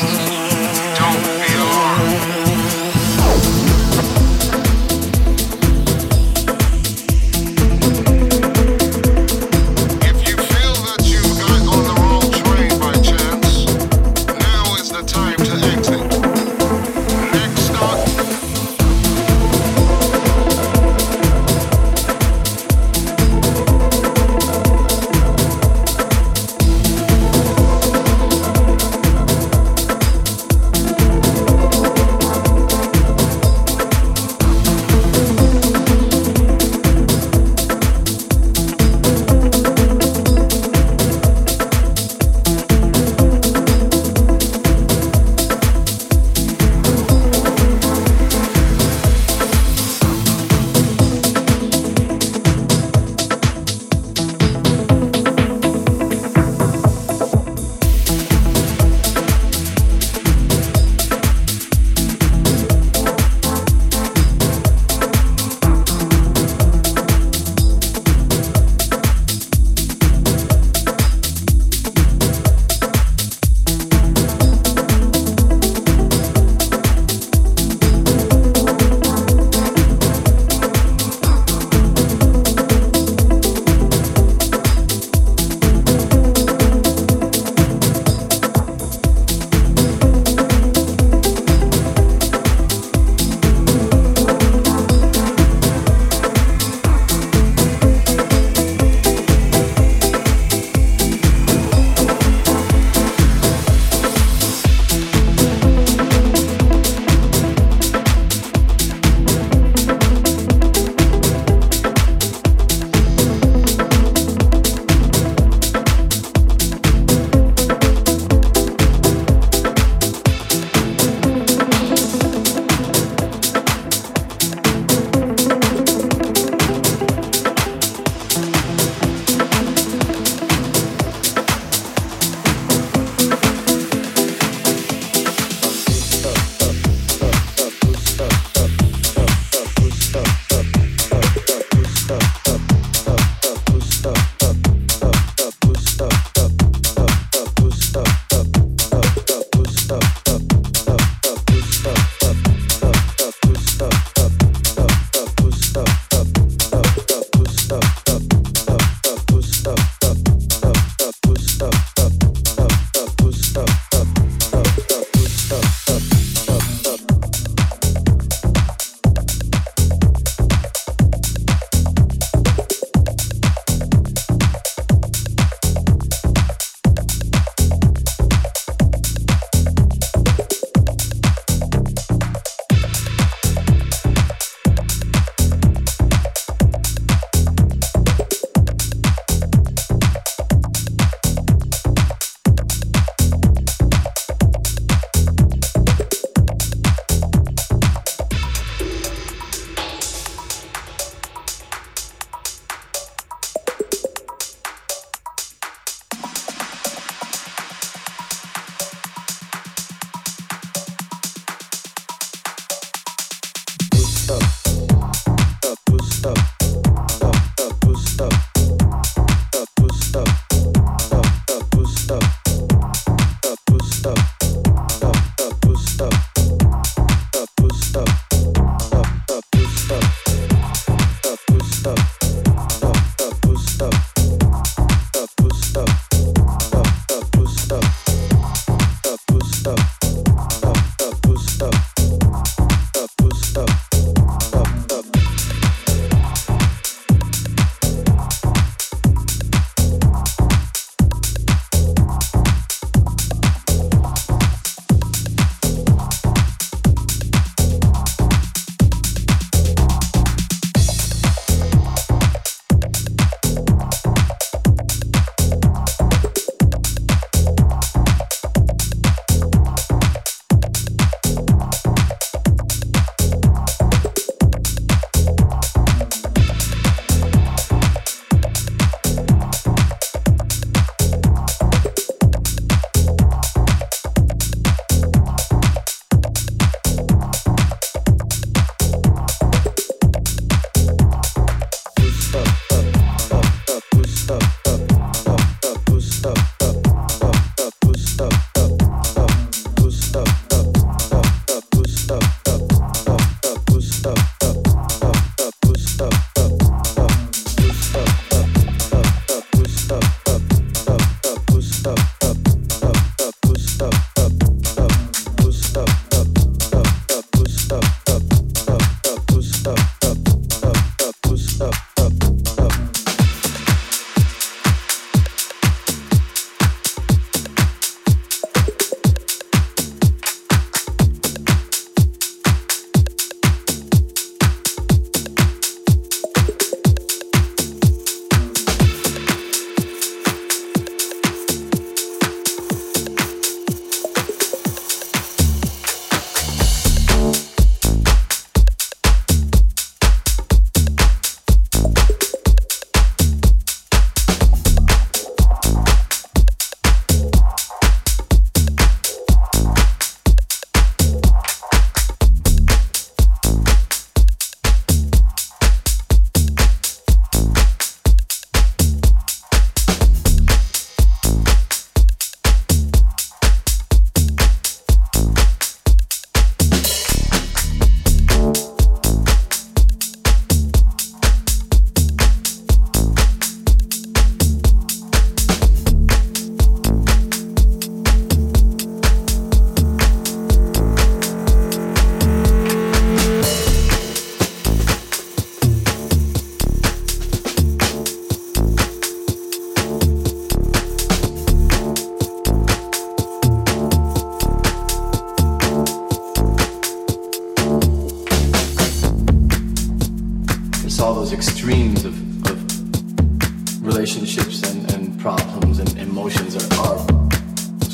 Mm-hmm.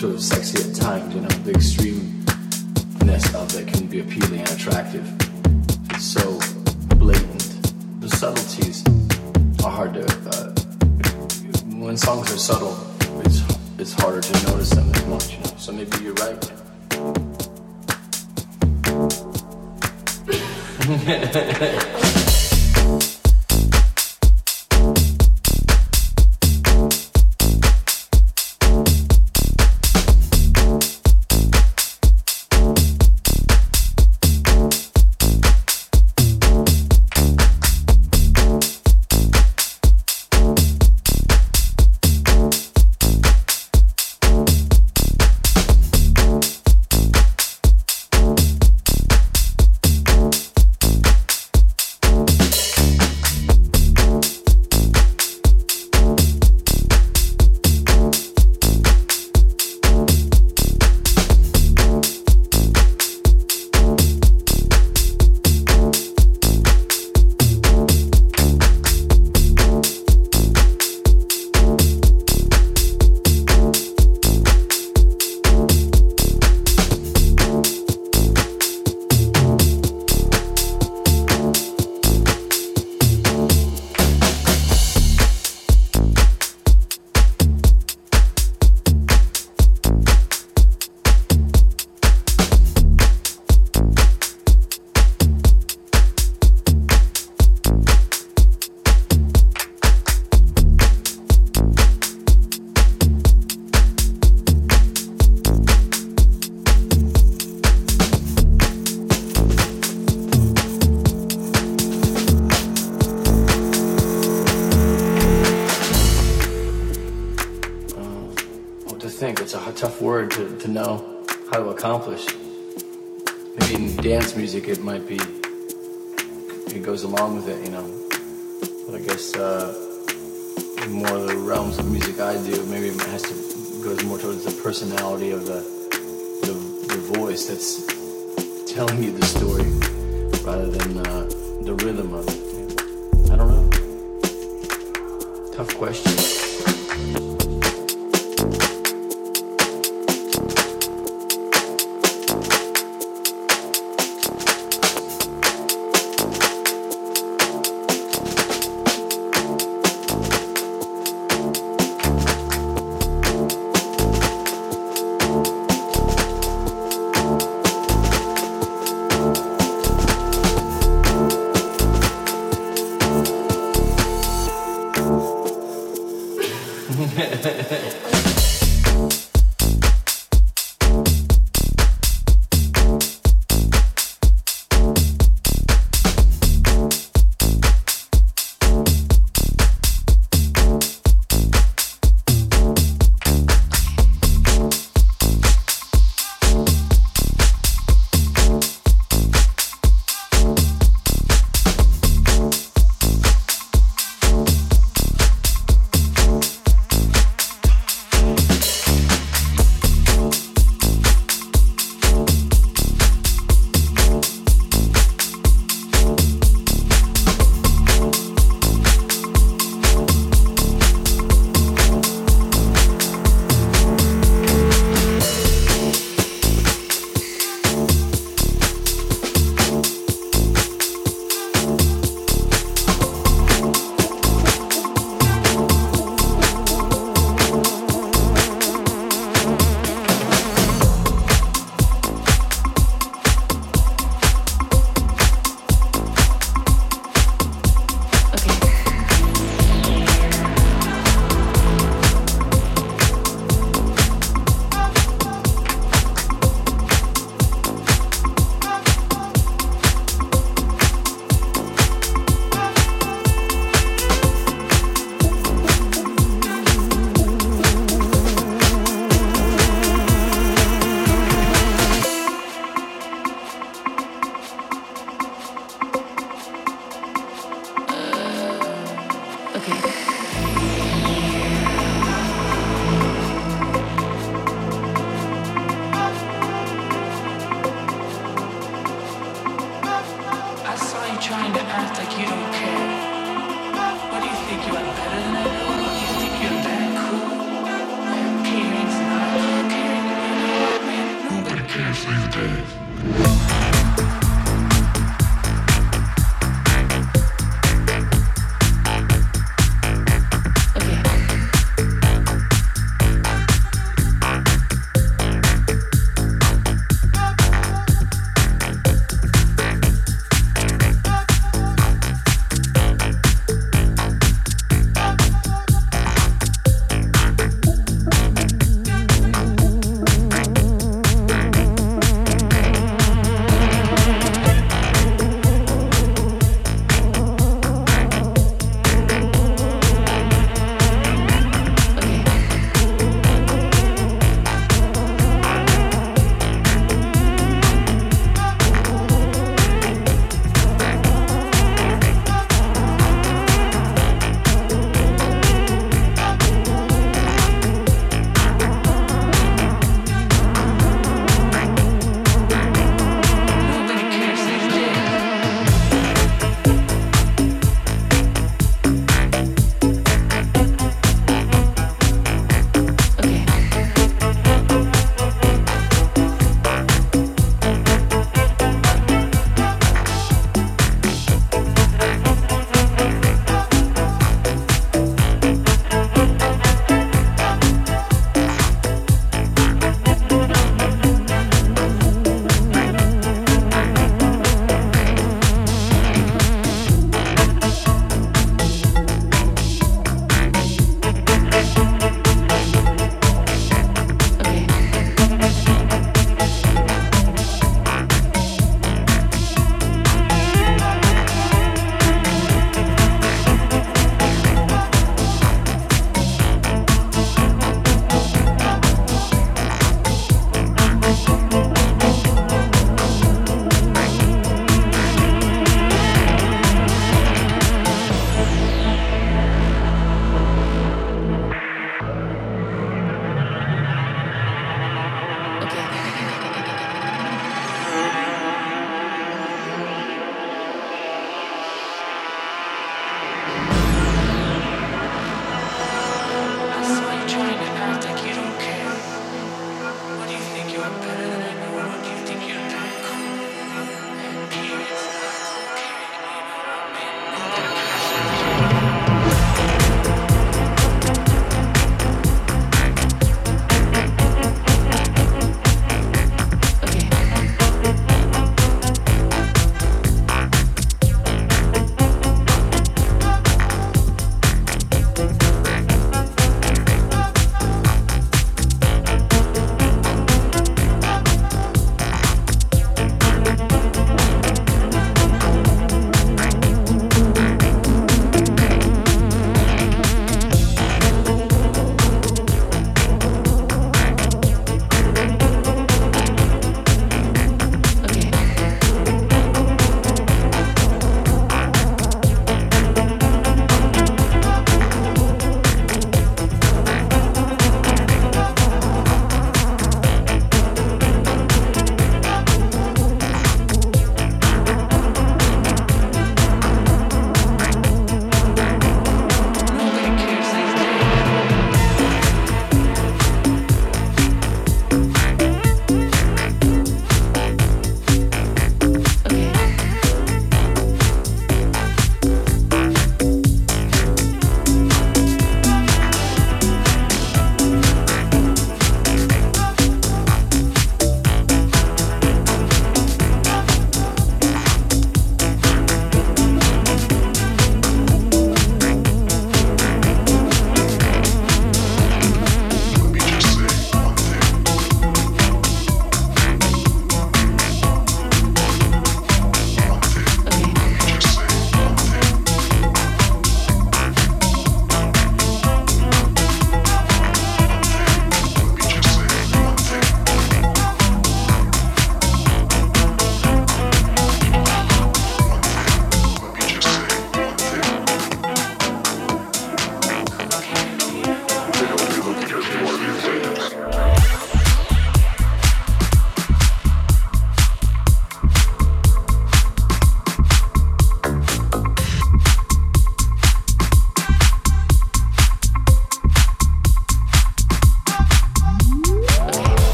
sort of sexy at times, you know, the extremeness of it can be appealing and attractive. It's so blatant. The subtleties are hard to. Uh, when songs are subtle, it's it's harder to notice them as much. You know? So maybe you're right.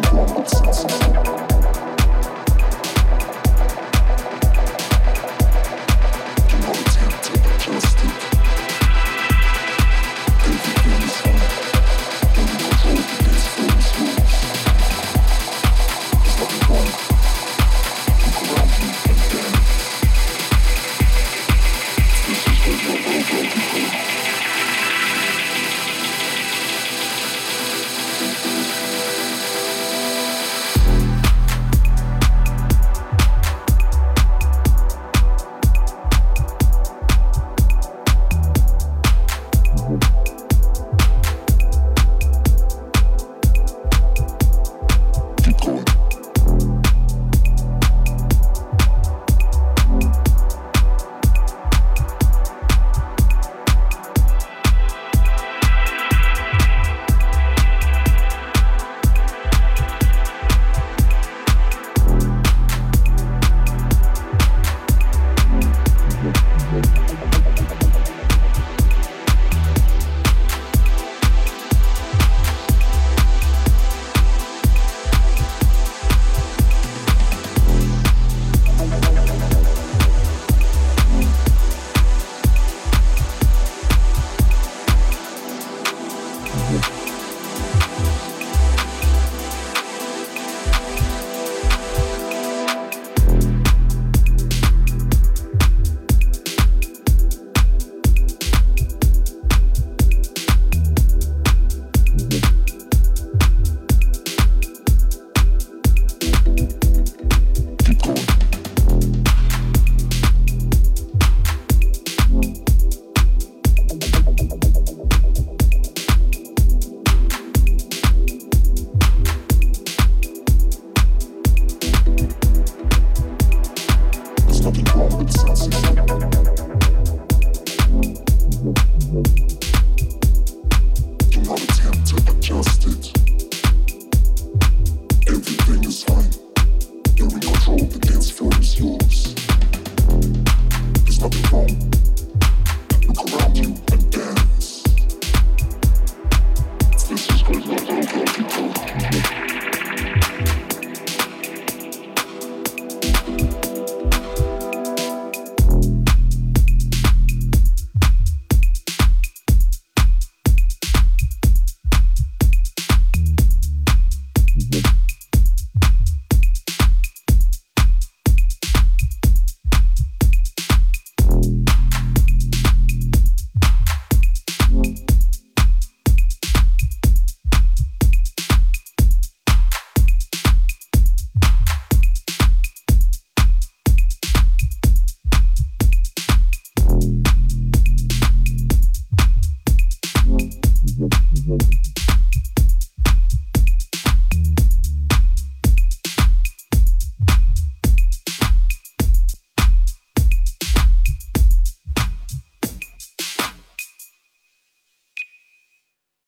There's nothing wrong.